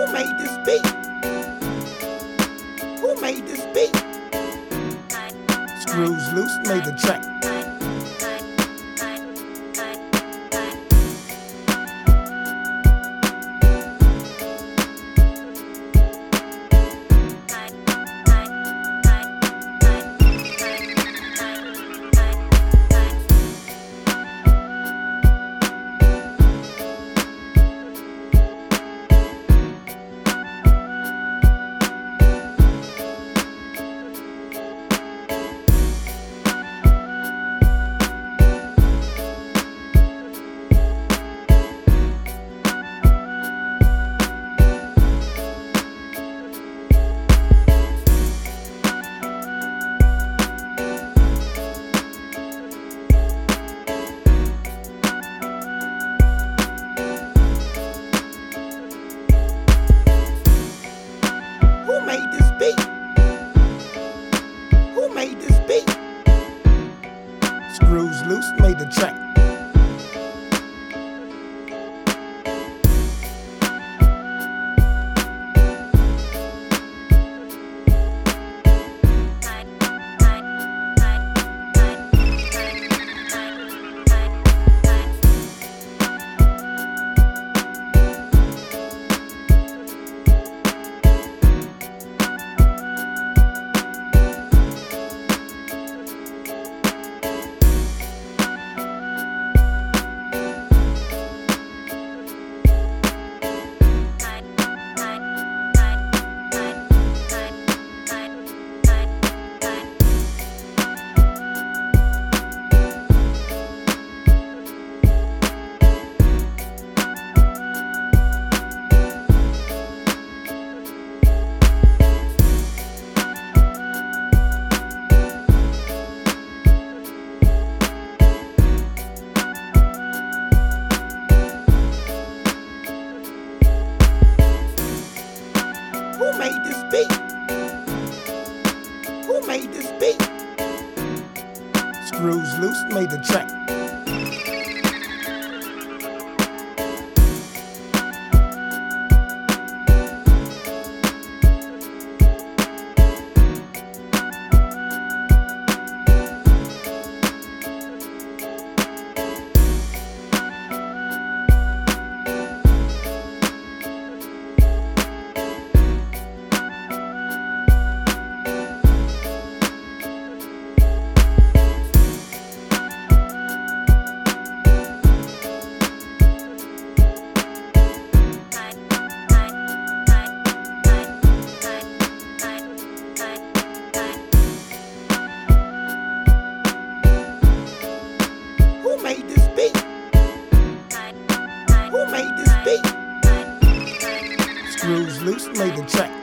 Who made this beat? Who made this beat? Screws Loose made the track. Made the track. Made this beat? Who made this beat? Screws Loose made the track. Made the track.